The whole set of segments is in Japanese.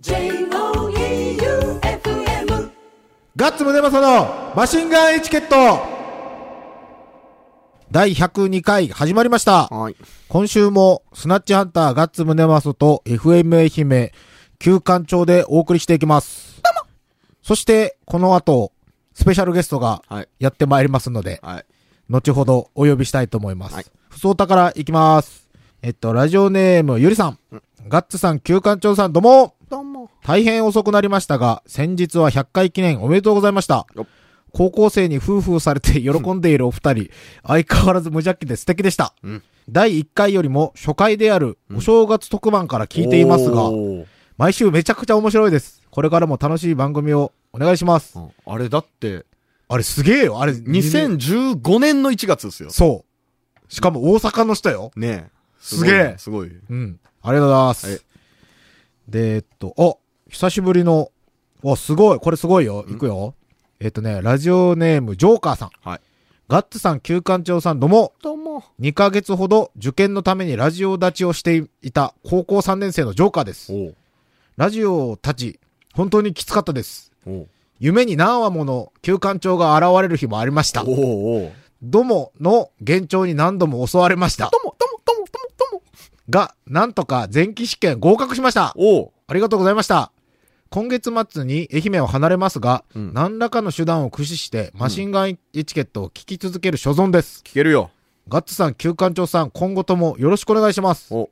J-O-E-U-F-M ガッツムネマソのマシンガンエチケット第102回始まりました。はい。今週もスナッチハンターガッツムネマソと FM 愛媛旧館長でお送りしていきます。そして、この後、スペシャルゲストがはい。やってまいりますので、はい。後ほどお呼びしたいと思います。はいふそうたから行きます。えっと、ラジオネームゆりさん。ガッツさん、旧館長さん、どうもどうも。大変遅くなりましたが、先日は100回記念おめでとうございました。高校生に夫婦されて喜んでいるお二人、相変わらず無邪気で素敵でした。うん第1回よりも初回であるお正月特番から聞いていますが、おー毎週めちゃくちゃ面白いです。これからも楽しい番組をお願いします。うんあれだって、あれすげえよ。あれ、2000 2015年の1月ですよ。そう。しかも大阪の人よ。ねえ。すげえすごい。うん。ありがとうございます。はいで、えっと、あ、久しぶりの、わ、すごい、これすごいよ。いくよ。えっとね、ラジオネーム、ジョーカーさん。はい。ガッツさん、旧館長さん、どうも。どうも。2ヶ月ほど受験のためにラジオ立ちをしていた高校3年生のジョーカーです。おうラジオ立ち、本当にきつかったです。おう夢に何話もの旧館長が現れる日もありましたお。うおうどもの幻聴に何度も襲われました。どうも、どが、なんとか前期試験合格しました。おうありがとうございました。今月末に愛媛を離れますが、うん何らかの手段を駆使してマシンガンエチケットを聞き続ける所存です。聞けるよ。ガッツさん、旧館長さん、今後ともよろしくお願いします。お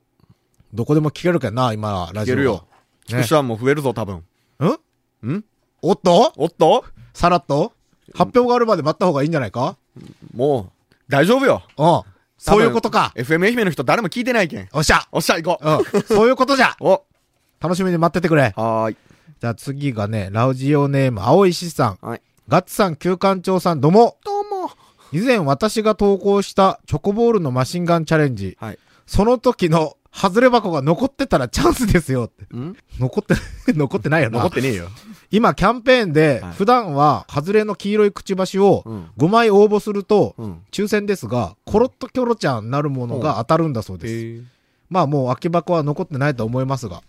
どこでも聞けるけんな、今、ラジオが。聞けるよ。聞く手段も増えるぞ、多分。ん？ん？おっと？おっと？さらっと？発表があるまで待った方がいいんじゃないか？もう、大丈夫よ。うん。そういうことか。FM 愛媛の人誰も聞いてないけん。おっしゃおっしゃ、行こう。うん。そういうことじゃ お楽しみに待っててくれ。はーい。じゃあ次がね、ラジオネーム、青石さん。はい。ガッツさん、旧館長さん、どうも。どうも。以前私が投稿したチョコボールのマシンガンチャレンジ。はい。その時の外れ箱が残ってたらチャンスですよって。ん？残って、残ってないよな。残ってねえよ。今キャンペーンではい、普段は外れの黄色いくちばしをうん5枚応募すると、うん。抽選ですが、コロッとキョロちゃんなるものが当たるんだそうです。まあもう空き箱は残ってないと思いますが。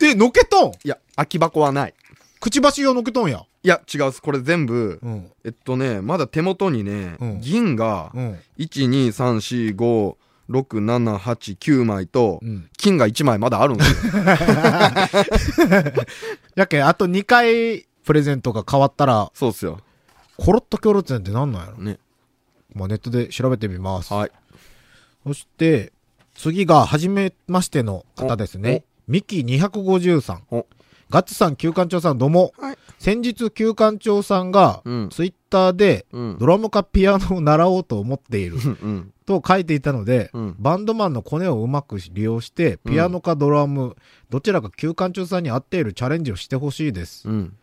え、のけとん？いや、空き箱はない。くちばしをのけとんや。いや、違うっす。これ全部、うん。えっとね、まだ手元にね、うん銀が、うん。1、2、3、4、5、6、7、8、9枚と、うん。金が1枚まだあるんですよ。やけん、あと2回プレゼントが変わったら、そうっすよ。コロッとキョロちゃんって何なんやろね。まあネットで調べてみます。はい。そして、次が、初めましての方ですね。ミキ250さんお。ガッツさん、旧館長さん、どうも。はい先日、旧館長さんが、うん。ツイッターで、うん。ドラムかピアノを習おうと思っているうん。と書いていたので、うんバンドマンのコネをうまく利用して、ピアノかドラム、どちらか旧館長さんに合っているチャレンジをしてほしいです。うん。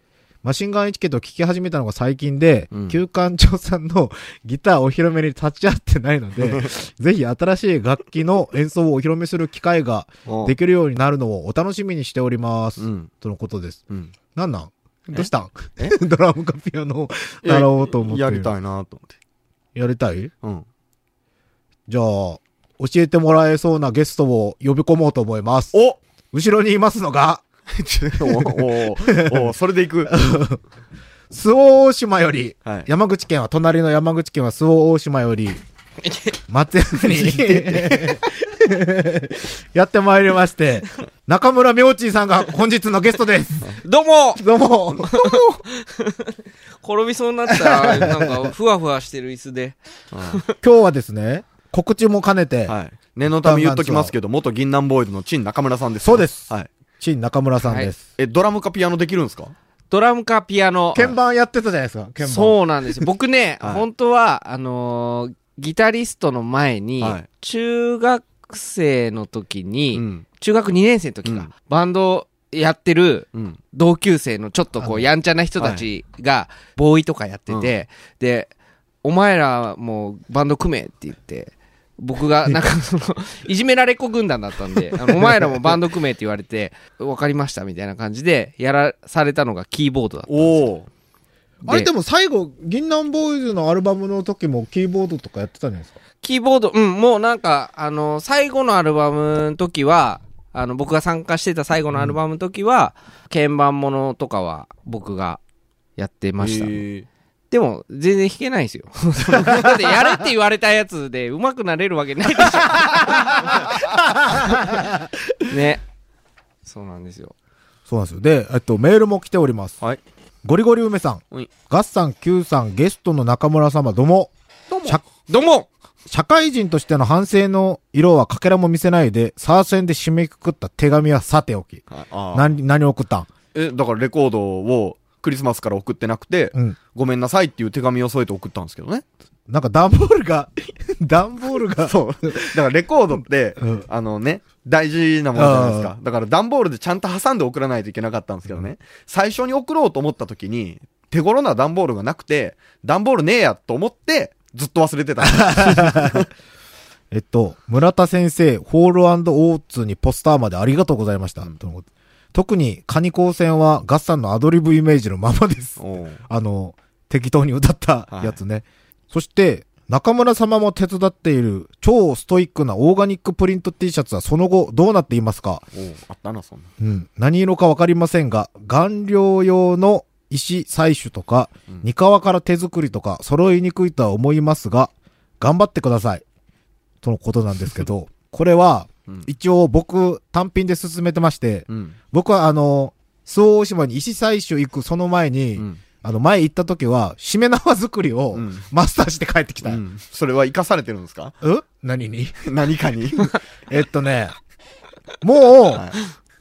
マシンガンエチケットを聞き始めたのが最近で、うん旧館長さんの ギターお披露目に立ち会ってないので、ぜひ新しい楽器の演奏をお披露目する機会がおできるようになるのをお楽しみにしております。うん。とのことです。うん。なんなん？どうした？んえ？ドラムかピアノを習おうと思ってるやりたいなと思って。やりたい？うん。じゃあ、教えてもらえそうなゲストを呼び込もうと思います。お後ろにいますのが、おおお それでいく。周防大島より、はい。山口県は、隣の山口県は周防大島より、松山に、やってまいりまして、中村明珍さんが本日のゲストです。どうもどうも。転びそうになった、なんか、ふわふわしてる椅子で。今日はですね、告知も兼ねて、はい。念のため言っときますけど、元銀杏ボーイズの陳中村さんです。そうですはい。陳中村さんです。え、ドラムかピアノできるんですか？ドラムかピアノ。鍵盤やってたじゃないですか、鍵盤。そうなんですよ。僕ね、はい本当は、あのーギタリストの前に、はい中学生の時に、うん。中学2年生の時か、うんバンドやってるうん。同級生のちょっとこう、やんちゃな人たちが、ボーイとかやってて、で、お前らもうバンド組めって言って、僕が、なんかその、いじめられっ子軍団だったんで、あのお前らもバンド組めって言われて、わかりましたみたいな感じで、やらされたのがキーボードだったんですよ。おお。あれでも最後、銀杏ボーイズのアルバムの時もキーボードとかやってたじゃないですか。キーボード、うん、もうなんか、あの、最後のアルバムの時は、あの、僕が参加してた最後のアルバムの時は、鍵盤ものとかは僕がやってました。でも、全然弾けないんですよ。だってやれって言われたやつで上手くなれるわけないでしょ。ね。そうなんですよ。そうなんですよ。で、えっと、メールも来ております。はい。ゴリゴリ梅さんはい。ガッサン Q さん、ゲストの中村様、どうも。どうも社。どうも社会人としての反省の色はかけらも見せないで、サーセンで締めくくった手紙はさておき。ああ何、何を送ったん？え、だからレコードをクリスマスから送ってなくて、うん。ごめんなさいっていう手紙を添えて送ったんですけどね。なんか段ボールが、段ボールが、そう。だからレコードって、うんあのね、大事なものじゃないですか。だから段ボールでちゃんと挟んで送らないといけなかったんですけどね。最初に送ろうと思った時に、手頃な段ボールがなくて、段ボールねえやと思って、ずっと忘れてた。えっと、村田先生、ホールオーツにポスターまでありがとうございました。とのこと特に、カニ光線はガッサンのアドリブイメージのままです。あの、適当に歌ったやつね。そして、中村様も手伝っている超ストイックなオーガニックプリント T シャツはその後どうなっていますか？あったな、そんな。うん。何色かわかりませんが、顔料用の石採取とか、うん二革から手作りとか揃いにくいとは思いますが、頑張ってください。とのことなんですけど、これは、うん。一応僕単品で進めてまして、うん。僕はあの、周防大島に石採取行くその前に、うん。あの前行った時は、しめ縄作りをうん。マスターして帰ってきた。それは生かされてるんですか？何に？何かに？えっとね、もう、はい。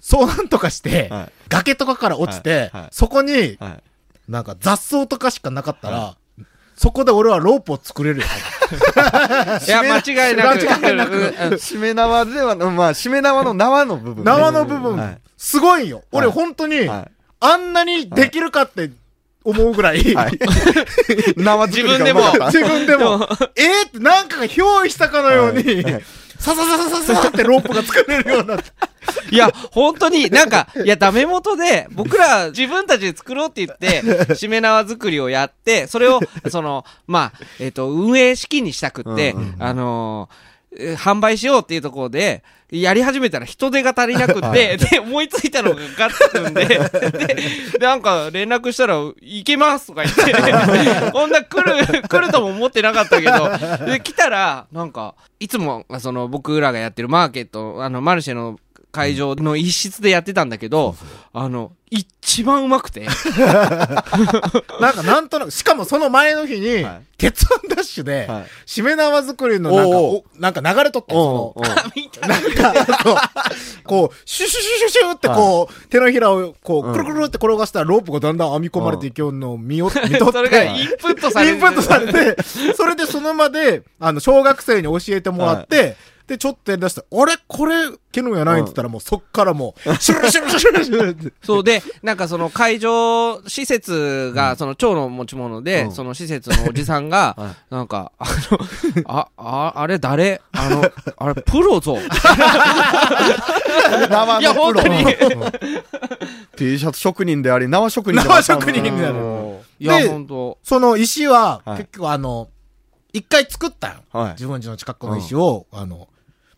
そうなんとかして、はい。崖とかから落ちて、はい。はい。そこに、はい。なんか雑草とかしかなかったら、そこで俺はロープを作れるよ。いや、間違いなく。間違いなく。うんうん。しめ縄では、まあ、しめ縄の縄の部分。ね。縄の部分、はい。すごいんよ。俺はい。本当に、はあんなにできるかって思うぐらい、い。はい。縄自分でも。自分でも、えーってなんかが憑依したかのように、ささささささってロープが作れるようになって。いや、本当に、なんか、いや、ダメ元で、僕ら自分たちで作ろうって言って、しめ縄作りをやって、それを、その、まあ、えっ、と、運営資金にしたくって、うんうんあのー販売しようっていうところで、やり始めたら人手が足りなくって、で、思いついたのがガッツくん で、で、でなんか連絡したら、行けますとか言って、こんな来る、来るとも思ってなかったけど、で、来たら、なんか、いつも、その、僕らがやってるマーケット、あの、マルシェの会場の一室でやってたんだけど、あの、一番うまくて、なんかなんとなく、しかもその前の日にはい、鉄腕ダッシュではい、しめ縄作りのなんか、なんか流れとったよ、その。なんか、こう、シュシュシュシュシュってこう、手のひらをこう、うん。くるくるって転がしたらロープがだんだん編み込まれていくのを見よ、見とって。それがインプットされる。インプットされて、それでその場で、あの、小学生に教えてもらって、で、ちょっとやり出して、あれ？これ、ケノンやないって言ったらもうそっからもう、シュルシュルシュルシュルって。そうで、なんかその会場、施設が、その町の持ち物で、うん。その施設のおじさんが、はなんか、あの、あ、あ、あれ誰？あの、あれ、プロぞ。縄いや、本当に。T シャツ職人であり、縄職人でもあ縄ったんだ。職人になる。うん。いや、で本当。その石は、はい。結局あの、一回作ったよ。はい。自分家の近くの石を、あの、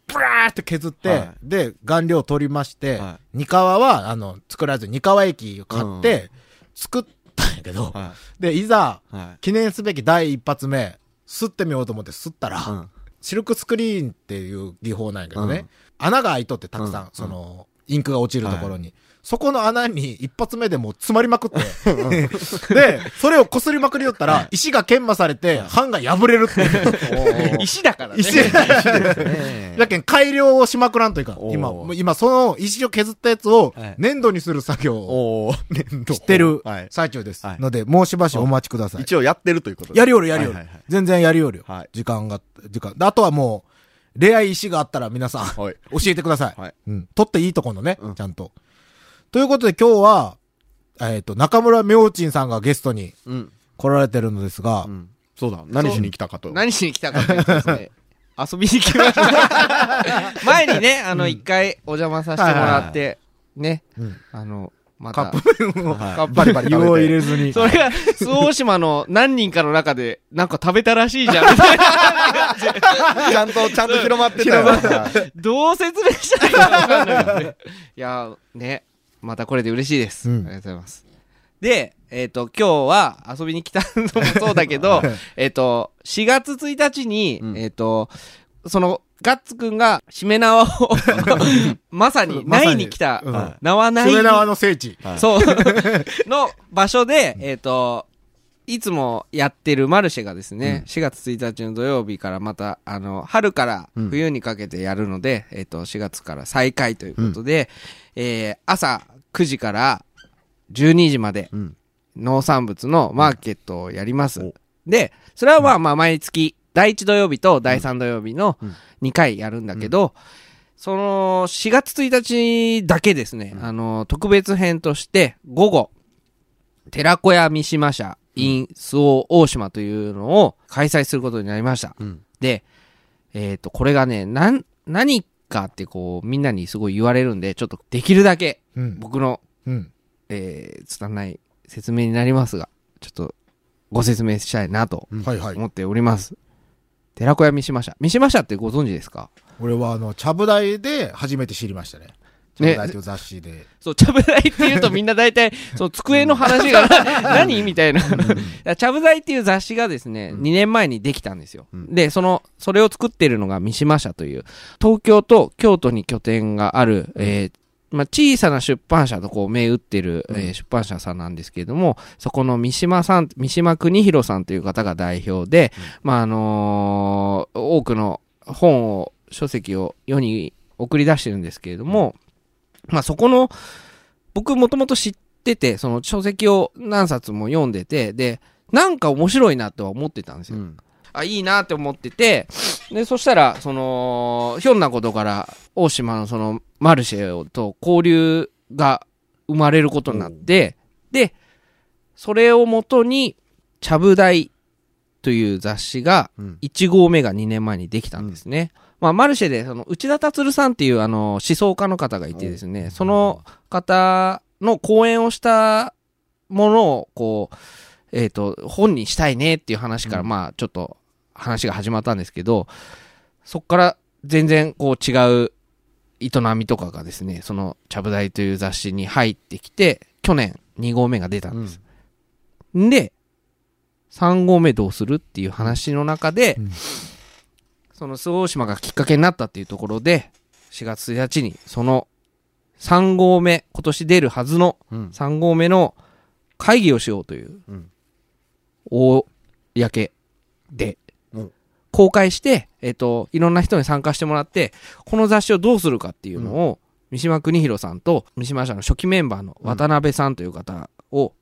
ブラーって削って、はい。で、顔料取りまして、は膠は、あの、作らずに膠液を買って、作ったんやけど、はで、いざ。記念すべき第一発目、吸ってみようと思って吸ったら、うん。シルクスクリーンっていう技法なんやけどね、うん。穴が開いとってたくさん、うん。その、インクが落ちるところに。そこの穴に一発目でもう詰まりまくって。で、それを擦りまくりよったら、石が研磨されて、版が破れるっていう。石だからね。石ねやけん改良をしまくらんというか、今、もう今その石を削ったやつをはい粘土にする作業を粘土してるはい。最中です。はいので、もうしばしお待ちください。一応やってるということでやりよるやりよるはいはいはい。全然やりよるよはい。時間が、時間。であとはもう、レア石があったら皆さん、教はい。えてください。はいうん。取っていいとこのねうん、ちゃんと。ということで今日は、えっと、中村明珍さんがゲストにうん。来られてるのですがう、ん。そうだ。何しに来たかと。何しに来たかというとですね、遊びに来ました。前にね、あの、一回お邪魔させてもらって、ね、うんあの、また。カップ麺をはいバリバリ湯を入れずに。それが、周防大島の何人かの中で、なんか食べたらしいじゃん、みたいな。ちゃんと、ちゃんと広まってたよ。はいどう説明したらいいかわかんない。いや、ね。またこれで嬉しいです。うんありがとうございます。で、えっ、と、今日は遊びに来たのもそうだけど、えっと、4月1日に、うんえっ、と、その、ガッツくんが、しめ縄を、まさに、ないに。来た、うん。縄ない。にしめ縄の聖地。はい。そう。の場所で、えっ、と、いつもやってるマルシェがですね、4月1日の土曜日からまた、あの、春から冬にかけてやるので、えっ、と、4月から再開ということで、えー朝9時から12時までうん。農産物のマーケットをやります。お。で、それはまあまあ毎月、第1土曜日と第3土曜日のうん2回やるんだけど、その4月1日だけですね、うんあの、特別編として午後、寺子屋三島社 in 周防大島というのを開催することになりました。うんで、えっ、と、これがね、なん、何かってこう、みんなにすごい言われるんで、ちょっとできるだけうん。僕の、うん。えー、拙い説明になりますが、ちょっとご説明したいなとはいはい。思っております。寺子屋三島社。三島社ってご存知ですか？俺はあの、ちゃぶ台で初めて知りましたね。ちゃぶ台という雑誌で。そう、ちゃぶ台って言うとみんな大体、その机の話がな 何？みたいな。ちゃぶ台っていう雑誌がですね、うん2年前にできたんですよ。うんで、その、それを作ってるのが三島社という、東京と京都に拠点がある、えーまあ、小さな出版社とこう銘打ってる、うん。えー出版社さんなんですけれども、そこの三島さん、三島邦弘さんという方が代表で、まあ、あのー多くの本を、書籍を世に送り出してるんですけれども、まあ、そこの、僕もともと知ってて、その書籍を何冊も読んでて、で、なんか面白いなとは思ってたんですよ。うんあ、いいなって思ってて、で、そしたら、その、ひょんなことから、大島のその、マルシェと交流が生まれることになって、で、それをもとに、ちゃぶ台という雑誌が、うん。1号目が2年前にできたんですね。まあ、マルシェで、その、内田達さんっていう、あの、思想家の方がいてですね、その方の講演をしたものを、こう、えっ、と、本にしたいねっていう話から、うん。まあ、ちょっと話が始まったんですけど、そこから全然こう違う営みとかがですね、その、ちゃぶ台という雑誌に入ってきて、去年2号目が出たんです。ん。で、3号目どうするっていう話の中で、うん。その周防大島がきっかけになったっていうところで、4月1日に、その3号目、今年出るはずのうん。3号目の会議をしようという、うん。公でうん、公開して、えっ、と、いろんな人に参加してもらって、この雑誌をどうするかっていうのを、三島邦弘さんと三島社の初期メンバーの渡辺さんという方を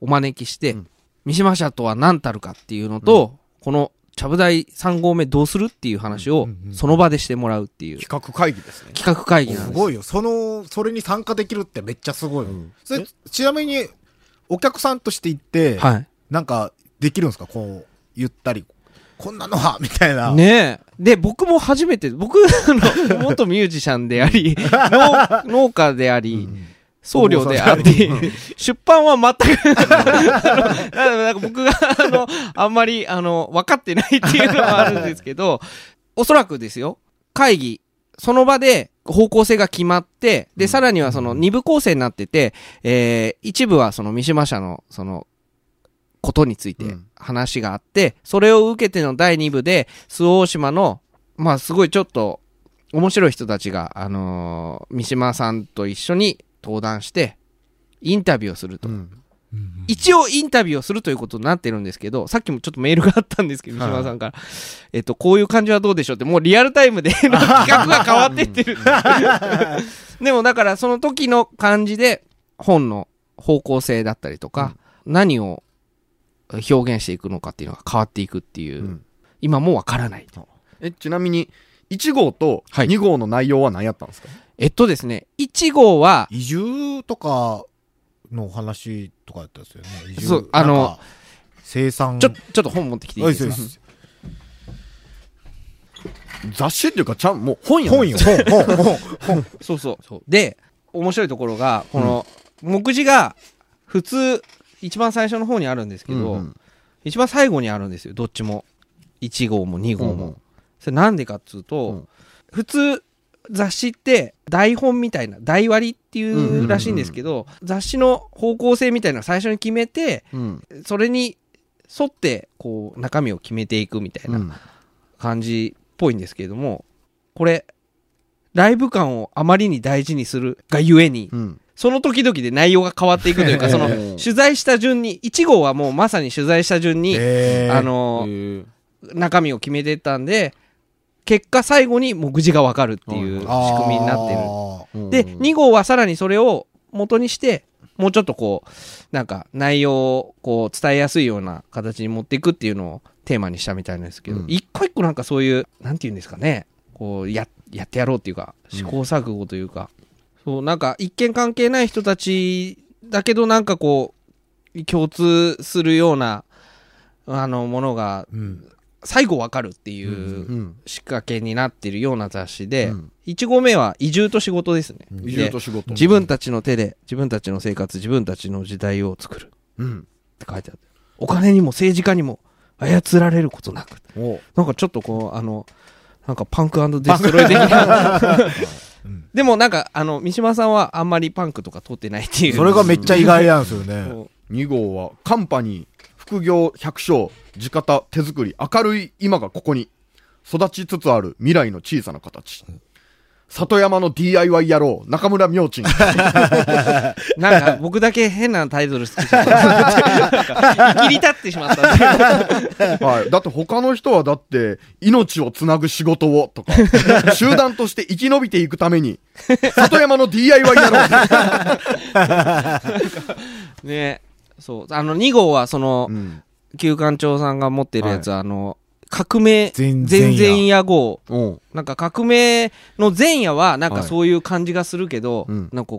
お招きして、うん三島社とは何たるかっていうのと、このちゃぶ台3号目どうするっていう話をその場でしてもらうっていう企画会議ですね。企画会議なんです。すごいよ。その、それに参加できるってめっちゃすごいよ。うんそれ、ちなみに、お客さんとして行って、はい。なんか、できるんですか？こう、言ったり、こんなのは、みたいな。ねえ。で、僕も初めて、僕、あの、元ミュージシャンであり、農農家であり、僧侶であり、出版は全く、なんか僕が、あの、あんまり、あの、分かってないっていうのはあるんですけど、おそらくですよ、会議、その場で方向性が決まって、で、さらにはその二部構成になってて、えー、一部はその三島社の、その、ことについてうん話があって、それを受けての第二部で、周防大島の、まあすごいちょっと面白い人たちが、あのー三島さんと一緒に登壇して、インタビューをすると。うん一応インタビューをするということになってるんですけど、さっきもちょっとメールがあったんですけど、三島さんから、えっと、こういう感じはどうでしょうって、もうリアルタイムで企画が変わってってる。でもだからその時の感じで本の方向性だったりとか、何を表現していくのかっていうのが変わっていくっていう、うん今もわからない。え、ちなみに、1号とはい2号の内容は何やったんですか？えっとですね、1号は、移住とかの話とかだったんですよね。移住そうあの生産。ちょ、ちょっと本持ってきていいですか？はいそうです雑誌っていうか、ちゃん、もう本やん本よ、本、本、本、本。そ うそうそう。で、面白いところが、この、目次が普通一番最初の方にあるんですけど、うんうん。一番最後にあるんですよ。どっちも。1号も2号も、うんうん。それなんでかっつうと、うん。普通雑誌って台本みたいな台割りっていうらしいんですけど、雑誌の方向性みたいなのを最初に決めてうん。それに沿ってこう中身を決めていくみたいな感じっぽいんですけれどもこれライブ感をあまりに大事にするがゆえにうん。その時々で内容が変わっていくというか そのうん取材した順に1号はもうまさに取材した順にえー。あの中身を決めていったんで結果最後に目次がわかるっていう仕組みになってる。る。で、2号はさらにそれを元にして、もうちょっとこう、なんか内容をこう伝えやすいような形に持っていくっていうのをテーマにしたみたいなんですけどうん、一個一個なんかそういう、なんて言うんですかね、こう、や、やってやろうっていうか、うん試行錯誤というか、そう、なんか一見関係ない人たちだけどなんかこう、共通するような、あの、ものが、うん。最後わかるっていううん。仕掛けになってるような雑誌で、うん1号目は移住と仕事ですね。移住と仕事。自分たちの手で自分たちの生活自分たちの時代を作るっうん。て書いてあってお金にも政治家にも操られることなくおなんかちょっとこうあのなんかパンクデストロイ的な でもなんかあの三島さんはあんまりパンクとか通ってないっていうそれがめっちゃ意外なんですよね。そう2号は、カンパニー、副業百姓、地方、手作り、明るい今がここに、育ちつつある未来の小さな形。里山の DIY 野郎、中村明珍。なんか僕だけ変なタイトル好きじゃん生きり立ってしまったはい。だって他の人はだって、命をつなぐ仕事を、とか、集団として生き延びていくために、里山の DIY 野郎。ねそうあの2号はそのうん。旧館長さんが持ってるやつは、あの革命全前然々夜号なんか革命の前夜はなんかはい。そういう感じがするけど、うん。なんか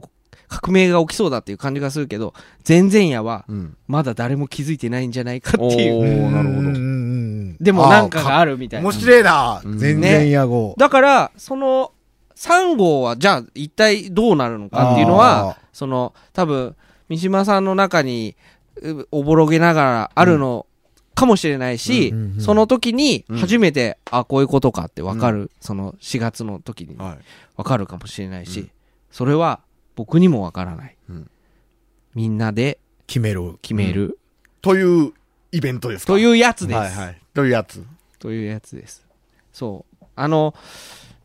革命が起きそうだっていう感じがするけど前々夜はうん。まだ誰も気づいてないんじゃないかっていう。おーなるほど。うんうんうんでもなんかがあるみたいな。面白いな。うん全然野号。だからその3号はじゃあ一体どうなるのかっていうのはその多分三島さんの中にうおぼろげながらあるのかもしれないし、うんうんうん。その時にうん。初めて、あこういうことかって分かる、その4月の時にはい。わかるかもしれないし、うん。それは僕にもわからない、うん。みんなで決める。決める、というイベントですか？というやつです、はいはい。というやつ。というやつです。そう。あの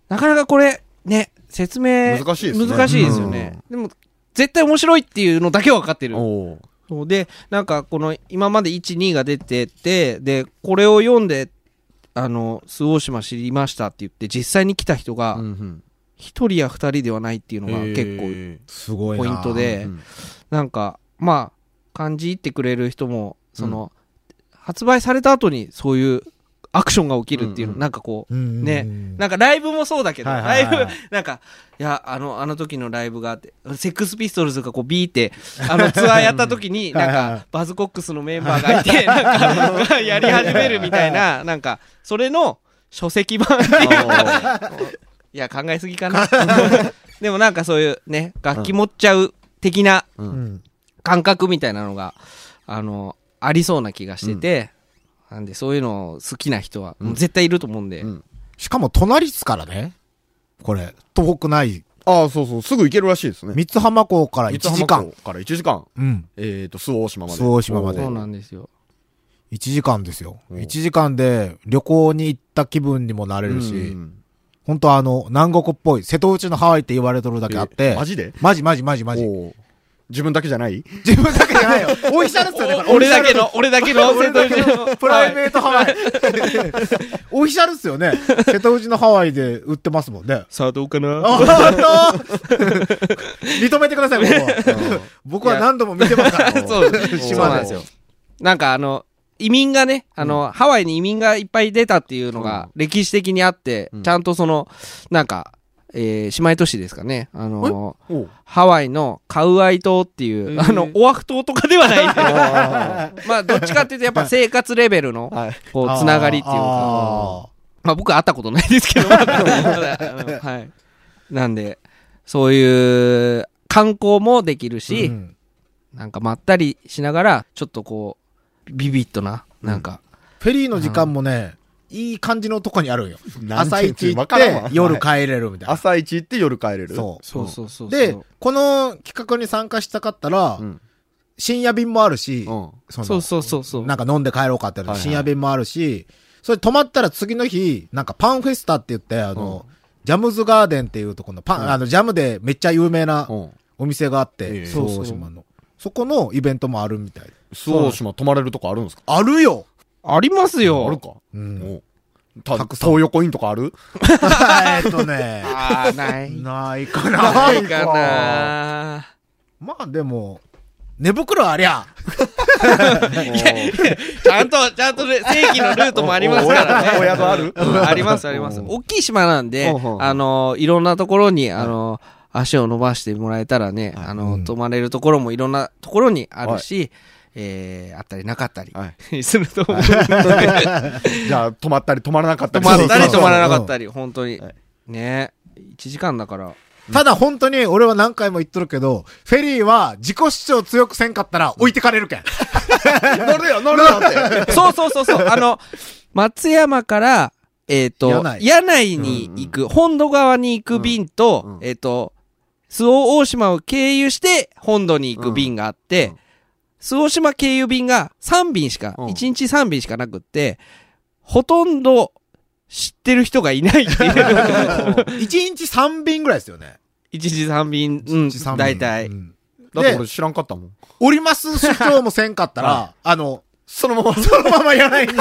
なかなかこれね説明難しいですね。難しいですよね、でも絶対面白いっていうのだけは分かってる。おうそう。でなんかこの今まで12が出ててでこれを読んであの周防島知りましたって言って実際に来た人がうんうん。1人や2人ではないっていうのが結構へすごいな。ポイントで、うんなんかまあ感じ入ってくれる人もその、発売された後にそういうアクションが起きるっていうの、うんうん。なんかこううんね。なんかライブもそうだけど、はいはいはい。ライブ なんかいやあのあの時のライブがあってセックスピストルズがこうビーってあの ツアーやった時になんはい。はいかバズコックスのメンバーがいてなんか やり始めるみたいななんかそれの書籍版っていうかいや考えすぎかな。でもなんかそういうね楽器持っちゃう的なううんん。感覚みたいなのがあのありそうな気がしてて、なんでそういうの好きな人はもう絶対いると思うんで、うんしかも隣っすからね。これ、遠くない。ああ、そうそう、すぐ行けるらしいですね。三津浜港から1三津浜時間。港から1時間。うん。えっと、周防大島まで。周防大島までそうなんですよ1時間ですよ。うん1時間で旅行に行った気分にもなれるうし、ん本当あの、南国っぽい、瀬戸内のハワイって言われとるだけあって、えマジで？マジマジマジマジ。自分だけじゃない？自分だけじゃないよ。オフィシャルっすよね。俺だけの、俺だけの瀬戸内の。プライベートハワイ。オフィシャルっすよね。瀬戸内のハワイで売ってますもんね。さあどうかな？あ本当？認めてください、僕は。僕は何度も見てますから。そう、島なんですよ。なんかあの、移民がね、あの、ハワイに移民がいっぱい出たっていうのが歴史的にあって、うんちゃんとその、なんか、えー姉妹都市ですかね。あの、おう。ハワイのカウアイ島っていう、へー。あの、オアフ島とかではないんで。まあ、どっちかっていうと、やっぱ生活レベルの、はい。こう、つながりっていうか、あまあ僕は会ったことないですけど、はい。なんで、そういう観光もできるし、うん。なんかまったりしながら、ちょっとこう、ビビッとな、なんか、フェリーの時間もね、いい感じのとこにあるんよ。朝一行って、夜帰れるみたいな。朝一行って夜帰れる？そうそうそうそうそう。で、この企画に参加したかったら、うん。深夜便もあるし、うん。そうそうそうそう。なんか飲んで帰ろうかって深夜便もあるし、それ泊まったら次の日、なんかパンフェスタって言って、あの、ジャムズガーデンっていうところのパン、うんあの、ジャムでめっちゃ有名なうん。お店があっええて、そうそう島の。そこのイベントもあるみたい。周防島泊まれるとこあるんですか？あるよありますよ。あるか。うん。お。たたくさん。東横インとかある？えっとね、あー、ない。ないかな。ないかな。まあでも、寝袋ありゃ、ちゃんと、ちゃんとね、正規のルートもありますからね。お宿ある？うん。あります、あります。大きい島なんであの、いろんなところに、あの、足を伸ばしてもらえたらね、あうの、ん。泊まれるところもいろんなところにあるし、えーあったりなかったりはすると思う。じゃあ、泊まったり泊まらなかったり。泊まったりそうそうそう泊まらなかったり、本当にはい。ね1時間だから。ただ本当に俺は何回も言っとるけど、フェリーは自己主張強くせんかったら置いてかれるけん。乗るよ、乗るよって。そうそうそうそう。あの、松山から、えっ、と、柳井柳井に行く、本土側に行く便と、うんうんえっ、と、周防大島を経由して本土に行く便があって、うん周防島経由便が3便しか、うん1日3便しかなくって、ほとんど知ってる人がいないっていう。1日3便ぐらいですよね。1日3便、うん1日3、便。大体。う。ん。でだって俺、知らんかったもん。降ります主張もせんかったら、はあの、そのまま。そのままやないに、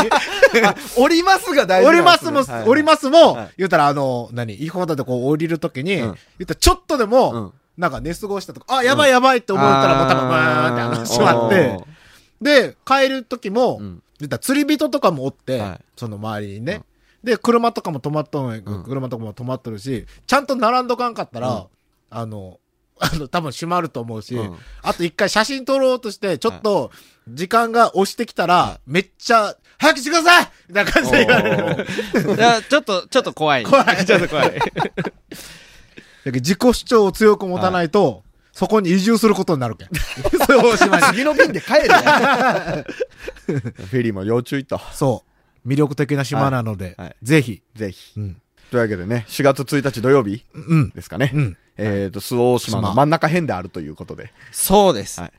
降りますが大事降りますも、降りまますも、はい。言ったらあの、何、違法だとこう降りるときに、うん。言ったらちょっとでも、うんなんか寝過ごしたとか、あ、やばいやばいって思ったらもう多分バーンって話しまって、で、帰る時も、うん。釣り人とかもおって、はい。その周りにね。で、車とかも止まっとん、うん。車とかも止まっとるし、ちゃんと並んどかんかったら、うん。あの、あの、多分閉まると思うし、うん。あと一回写真撮ろうとして、ちょっと、時間が押してきたら、めっちゃ、早くしてください!みたいな感じで言われる。いやちょっと、ちょっと怖い。怖い。ちょっと怖い。だけど自己主張を強く持たないと、そこに移住することになるけん。そうしまし次の便で帰るよ。フェリーも要注意と。そう。魅力的な島なので、ぜひ。ぜひ。うん。というわけでね、4月1日土曜日うん。ですかね。うん。えっと、周防大島の真ん中辺であるということで。そうです。はい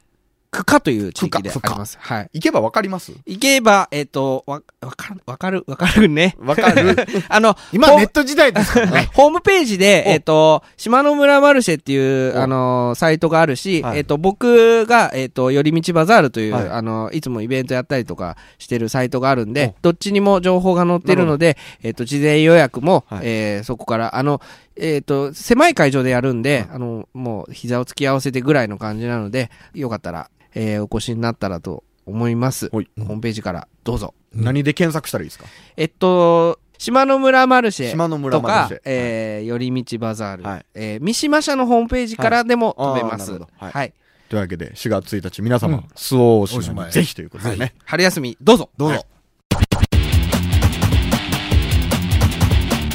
区下という地域であります。はい。行けばわかります？行けば、えっ、と、わ、わかる、わかる、わかるね。わかる。あの、今ほネット時代ですか？らね。ホームページで、お。えっ、と、島の村マルシェっていう、お。あのサイトがあるし、はい。えっ、と、僕が、えっ、と、寄り道バザールという、はい。あの、いつもイベントやったりとかしてるサイトがあるんで、どっちにも情報が載ってるので、えっ、と、事前予約も、はい。えーそこから、あの、えっ、と、狭い会場でやるんで、あの、もう、膝を突き合わせてぐらいの感じなので、よかったら、えーお越しになったらと思います。ホはいームページからどうぞ。何で検索したらいいですか？えっと、島の村マルシェ島の村マルシェ、えー、寄り道バザール、はいえー三島社のホームページからでも飛べます。はいは。はいというわけで、4月1日皆様うん、周防大大島へ島にぜひということでね。春休み、どうぞ。どうぞ。はい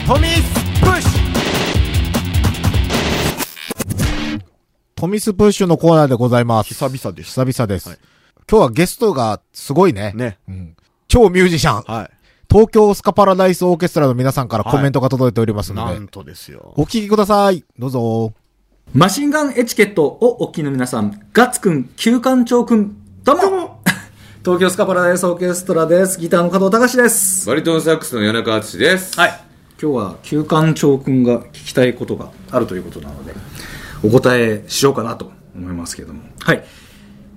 トミストミスプッシュのコーナーでございます。久々です。久々です。はい今日はゲストがすごいね。ね。うん超ミュージシャン。はい。東京スカパラダイスオーケストラの皆さんからコメントが届いておりますので、なんとですよ。お聞きください。どうぞ。マシンガンエチケットをお聞きの皆さん、ガッツくん、旧館長くん、どうも 東京スカパラダイスオーケストラです。ギターの加藤隆です。バリトンサックスの谷中敦です。はい。今日は旧館長くんが聞きたいことがあるということなので、お答えしようかなと思いますけども。はい。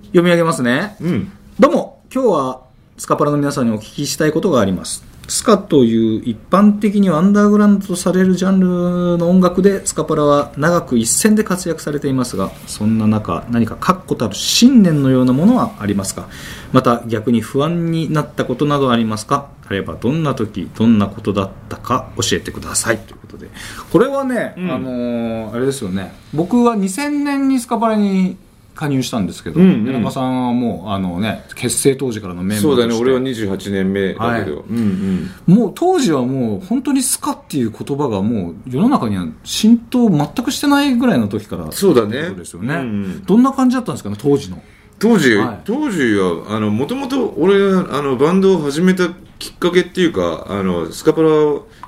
読み上げますね。うん。どうも、今日はスカパラの皆さんにお聞きしたいことがあります。スカという一般的にはアンダーグラウンドとされるジャンルの音楽でスカパラは長く一線で活躍されていますが、そんな中、何か確固たる信念のようなものはありますか？また逆に不安になったことなどありますか？あればどんな時、どんなことだったか？教えてください。ということで。これはね、あのーあれですよね。僕は2000年にスカパラに加入したんですけど、うんうん。さんはもうあのね結成当時からのメンバーそうだね、俺は28年目だけど。はい。うんうん。もう当時はもう本当にスカっていう言葉がもう世の中には浸透全くしてないぐらいの時からそうだね。ですよね、うんうん。どんな感じだったんですかね当時の？当時、はい。当時は、あの、もともと俺、あの、バンドを始めたきっかけっていうか、あの、スカパラ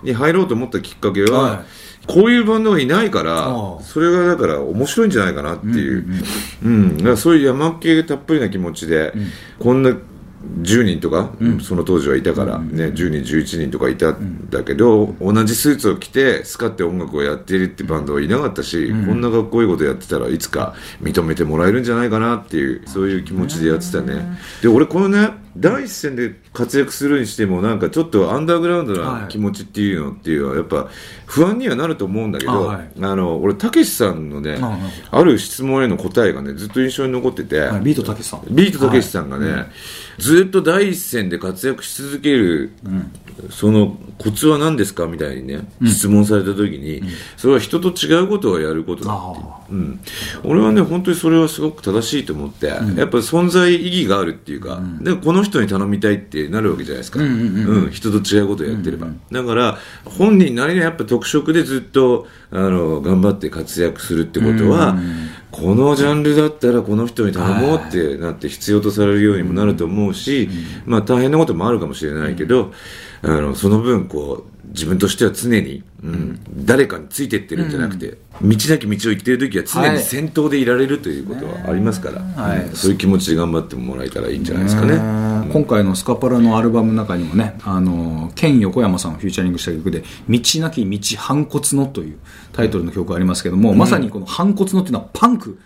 に入ろうと思ったきっかけは、はいこういうバンドがいないからそれがだから面白いんじゃないかなっていう、うん、そういう山系たっぷりな気持ちで、こんな10人とか、その当時はいたから、ね、10人、11人とかいたんだけど、同じスーツを着て、スカって音楽をやっているってバンドはいなかったし、こんなかっこいいことやってたらいつか認めてもらえるんじゃないかなっていう、そういう気持ちでやってたね。で、俺このね、第一線で活躍するにしても、なんかちょっとアンダーグラウンドはない。気持ちっていうのっていうのは、やっぱ不安にはなると思うんだけど、ああ,、はい。の、俺、たけしさんのね、あある質問への答えがね、ずっと印象に残ってて、はい。ビートたけしさん。ビートたけしさんがね、ずっと第一線で活躍し続ける、そのコツは何ですかみたいにね、質問された時に、それは人と違うことをやることだっていう。ん、俺はね、本当にそれはすごく正しいと思って、やっぱり存在意義があるっていうか、でこの人に頼みたいってなるわけじゃないですか、うん人と違うことをやってれば。だから、本人なりのやっぱ特色でずっとあの頑張って活躍するってことは、このジャンルだったらこの人に頼もうってなって必要とされるようにもなると思うし、まあ大変なこともあるかもしれないけど、あのその分こう、自分としては常に、うん、誰かについてってるんじゃなくて、道なき道を行ってる時は常に先頭でいられるということはありますから、はい。うんそういう気持ちで頑張ってもらえたらいいんじゃないですかね。ね今回のスカパラのアルバムの中にもね、あの、ケン横山さんをフューチャリングした曲で、道なき道反骨のというタイトルの曲がありますけども、まさにこの反骨のっていうのはパンク。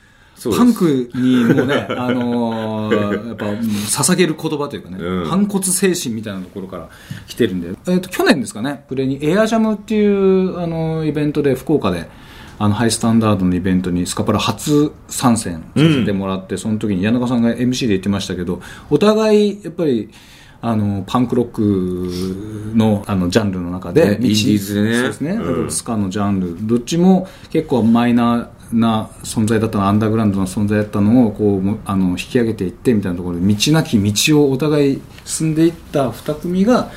パンクにもうね、あのーやっぱ、うん捧げる言葉というかね、うん。反骨精神みたいなところから来てるんで、えっ、と、去年ですかね、プレにエアジャムっていう、あの、イベントで福岡で、あの、ハイスタンダードのイベントにスカパラ初参戦させてもらって、その時に柳川さんが MC で言ってましたけど、お互い、やっぱり、あの、パンクロックの、あの、ジャンルの中で、ねインディーズでね。そうですね。うん。スカのジャンル、どっちも結構マイナーな存在だったの、アンダーグラウンドの存在だったのを、こうも、あの、引き上げていってみたいなところで、道なき道をお互い進んでいった二組が、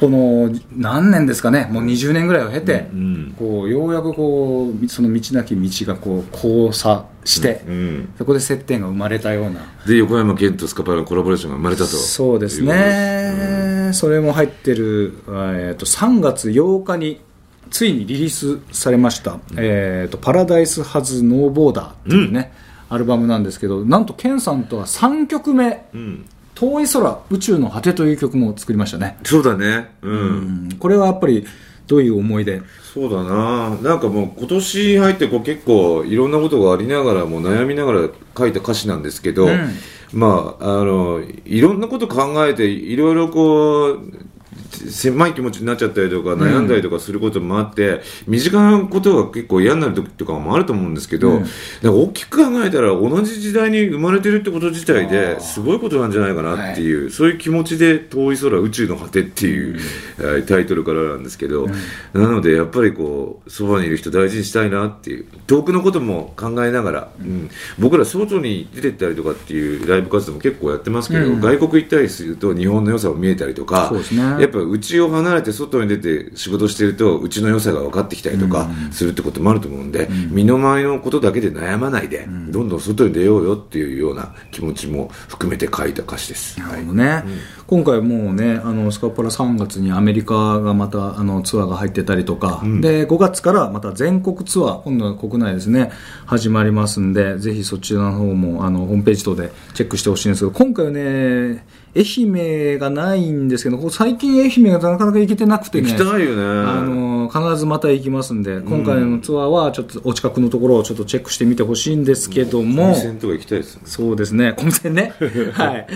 この、何年ですかね、もう20年ぐらいを経て、うんこう、ようやくこう、その道なき道がこう、交差して、うんそこで接点が生まれたような、で、横山健とスカパラのコラボレーションが生まれたと。そうです。いうことね、それも入ってる、えー、と3月8日についにリリースされました「えー、とパラダイス・ハズ・ノー・ボーダー」っていうね、アルバムなんですけどなんとケンさんとは3曲目うん。「遠い空宇宙の果て」という曲も作りましたね、そうだね。うん。うん。これはやっぱりどういう思いで？そうだな。なんかもう今年入ってこう結構いろんなことがありながらも悩みながら書いた歌詞なんですけど、うん。まああのいろんなこと考えていろいろこう狭い気持ちになっちゃったりとか悩んだりとかすることもあって、身近なことが結構嫌になる時とかもあると思うんですけど、うん。大きく考えたら同じ時代に生まれてるってこと自体ですごいことなんじゃないかなっていう、そういう気持ちで「遠い空宇宙の果て」っていう、えータイトルからなんですけど、なのでやっぱりこうそばにいる人大事にしたいなっていう遠くのことも考えながら、うん。僕ら外に出てったりとかっていうライブ活動も結構やってますけど、うん。外国行ったりすると日本の良さを見えたりとかね。やっぱうちを離れて外に出て仕事してるとうちの良さが分かってきたりとかするってこともあると思うんで、身の回りのことだけで悩まないで、どんどん外に出ようよっていうような気持ちも含めて書いた歌詞です。なるほどね、今回もうねあのスカパラ3月にアメリカがまたあのツアーが入ってたりとか、で5月からまた全国ツアー今度は国内ですね始まりますんでぜひそちらの方もあのホームページ等でチェックしてほしいんですけど今回はね愛媛がないんですけどここ最近愛媛がなかなか行けてなくてね行きたいよね。あの必ずまた行きますんで今回のツアーはちょっとお近くのところをちょっとチェックしてみてほしいんですけども、温泉とか行きたいですね。そうですね、コミセンね。はい。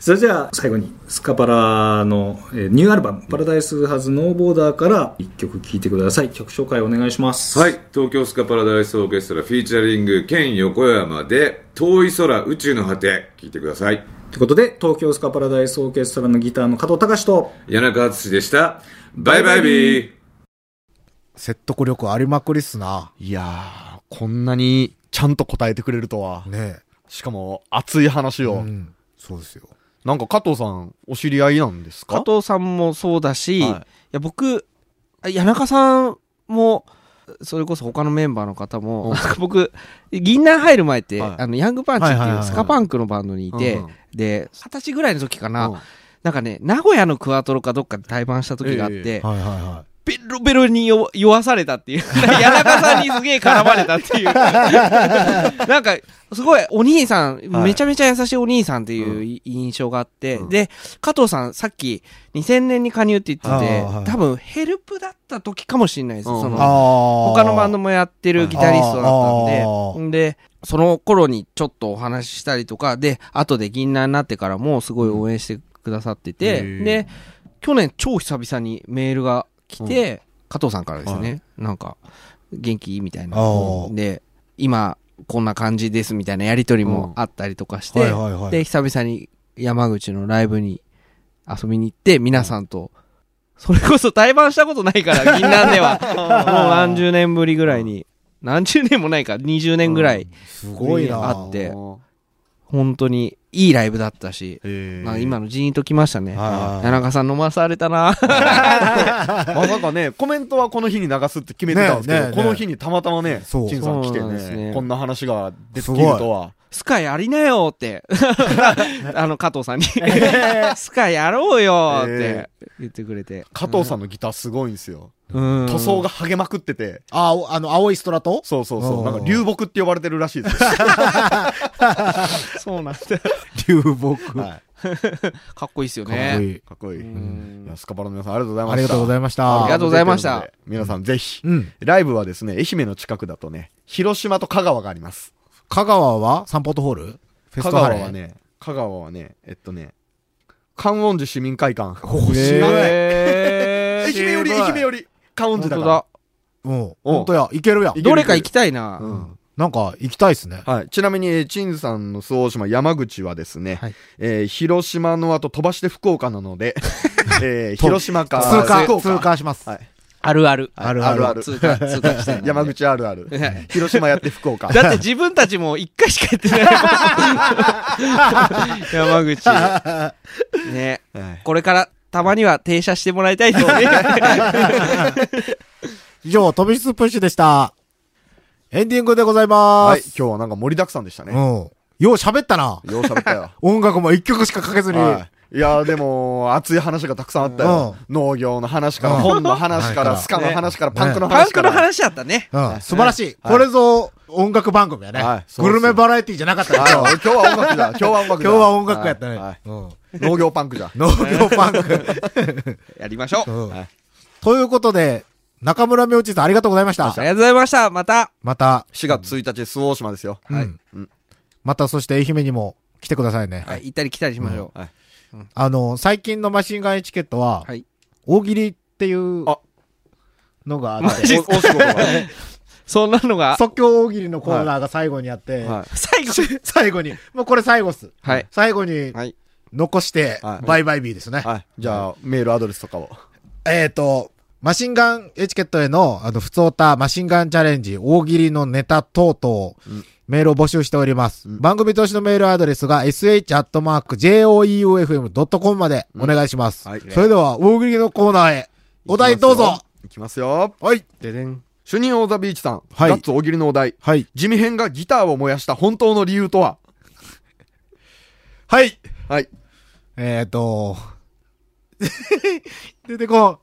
それじゃあ最後にスカパラの、えーニューアルバム「パラダイス・ハズ・ノー・ボーダー」から一曲聴いてください曲紹介お願いしますはい。東京スカパラダイスオーケストラフィーチャリング、県横山で、遠い空宇宙の果て、聞いてください。ということで東京スカパラダイスオーケストラのギターの加藤隆と柳川敦でした。バイバイビー説得力ありまくりっすな。いやー、こんなにちゃんと答えてくれるとは。ねしかも、熱い話を。うん。そうですよ。なんか加藤さん、お知り合いなんですか？加藤さんもそうだし、はいい、や僕、あ谷中さんも、それこそ他のメンバーの方も、僕、銀杏入る前って、はいあの、ヤングパンチってはいうスカパンクのバンドにいて、で、二十歳ぐらいの時かな、うん。なんかね、名古屋のクワトロかどっかで対バンした時があって、ベロベロに酔酔わされたっていう。谷中さんにすげえ絡まれたっていう。なんか、すごい、お兄さん、はい。めちゃめちゃ優しいお兄さんっていうい印象があって、うん。で、加藤さん、さっき2000年に加入って言ってて、はい多分ヘルプだった時かもしれないです。うんその。他のバンドもやってるギタリストだったあんで、で、その頃にちょっとお話ししたりとか、で、後で銀杏になってからもすごい応援してくださってて、うん。で、去年超久々にメールが来て、加藤さんからですね、なんか、元気？みたいなで、今、こんな感じですみたいなやりとりもあったりとかして、はいはいはい。で、久々に山口のライブに遊びに行って、皆さんと、それこそ対バンしたことないから、銀杏では。もう何十年ぶりぐらいに、何十年もないか、20年ぐらい、すごいな。あって本当にいいライブだったし、えーまあ今のジーンときましたね。はい谷中さん飲まされたな。まあなんかね、コメントはこの日に流すって決めてたんですけど、この日にたまたまね、陳さん来てねね、こんな話が出てすごいきるとは。スカやりなよって。あの、加藤さんに。スカやろうよって言ってくれて。加藤さんのギターすごいんですよ。うん。塗装が剥げまくってて、あ、おあの、青いストラト？そうそうそうう、んなんか流木って呼ばれてるらしいですよ。そうなんだ。流木。はかっこいいっすよかっこね。いい。い。かっこいい。いうんやスカパラの皆さんありがとうございました。ありがとうございました。ありがとうございました皆さんぜひ、うん。ライブはですね、愛媛の近くだとね、広島と香川があります。香川は？サンポートホール？フェス香トハレ？ー川は。ね、香川はね、えっとね、観音寺市民会館。お知らない。へ愛媛より、愛媛より、観音本当寺だかだ。うん。ほんとや、いけるや。どれか行きたいな。うんなんか、行きたいっすね。ら。はい。ちなみに、えーチンズさんの周防大島山口はですね、はいえー広島の後飛ばして福岡なので、え広島か、通過福、岡通過します。はいあるある。あるあるある通過、通過したいな。山口あるある。広島やって福岡。だって自分たちも一回しかやってない。山口。ね。はいこれからたまには停車してもらいたいですね。以上、飛びつプッシュでした。エンディングでございまはい。す。今日はなんか盛りだくさんでしたね。うん。よう喋ったな。よう喋ったよ。音楽も一曲しかかけずに。はい。いやーでも、熱い話がたくさんあったよ。農業の話から、うん本の話から、はいスカの話から、ねパンクのパン話から。クの話だったね。うん。素晴らしい。はいこれぞ音楽番組やね。グルメバラエティじゃなかった今日は音楽だ。今日は音楽だ。今日は音楽やったね。農業パンクじゃ。農業パンク。やりましょう。うんはいということで、中村明智さんありがとうございましたあ。りがとうございました。また。また、4月1日、周防大島ですよ。はいうんまたそして愛媛にも来てくださいね。はい。行ったり来たりしましょう。あの、最近のマシンガンエチケットは、はい大喜利っていうあのがあマって、おお仕事が。そんなのが、即興大喜利のコーナーが最後にあって、はい最後。最後に、もうこれ最後っす。はい。最後にはい。残して、はいバイバイビーですね。はい。じゃあ、メールアドレスとかを。えっ、と、マシンガンエチケットへの、あの、普通オタ、マシンガンチャレンジ、大喜利のネタ等々、うんメールを募集しております。うん番組投資のメールアドレスが sh.joeufm.com までお願いします。はいそれでは、大喜利のコーナーへ、お題どうぞいきますよ。はい。ででん。主任オーザビーチさん。はいガッツ大喜利のお題。はい。地味編がギターを燃やした本当の理由とは？はい。はい。えっ、と、出てこん。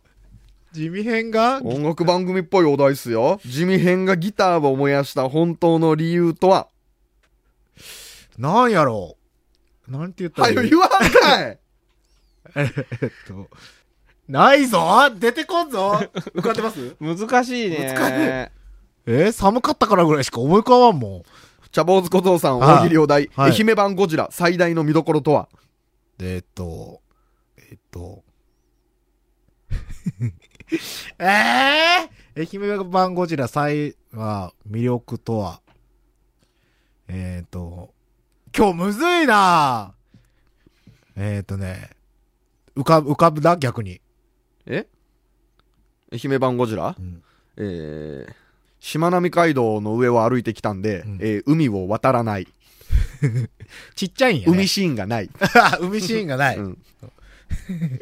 地味編が、音楽番組っぽいお題っすよ。地味編がギターを燃やした本当の理由とは？なんやろう。なんて言ったらいい、はい、言わんかい えっと、ないぞ出てこんぞ浮かんでます？難しいね。難しいえー寒かったからぐらいしか思い浮かばんもん。茶坊主小僧さんはい。大喜利お題。はい。愛媛版ゴジラ最大の見どころとは？えーっと、えーっと、え えー、愛媛版ゴジラ最は魅力とは、えーっと、今日むずいな。えーっとね、浮かぶ、浮かぶな逆に。え？愛媛版ゴジラ？うん。えー、しまなみ海道の上を歩いてきたんで、んえー海を渡らない。ちっちゃいんや、ね。海シーンがない。海シーンがない。うん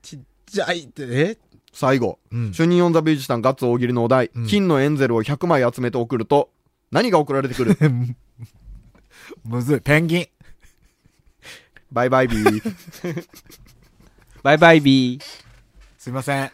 ちっちゃいって、え？最後。うん主任オンザビーチさんガッツ大喜利のお題、うん金のエンゼルを100枚集めて送ると、何が送られてくる？むずい。ペンギン。バイバイビー。バイバイビー。すいません。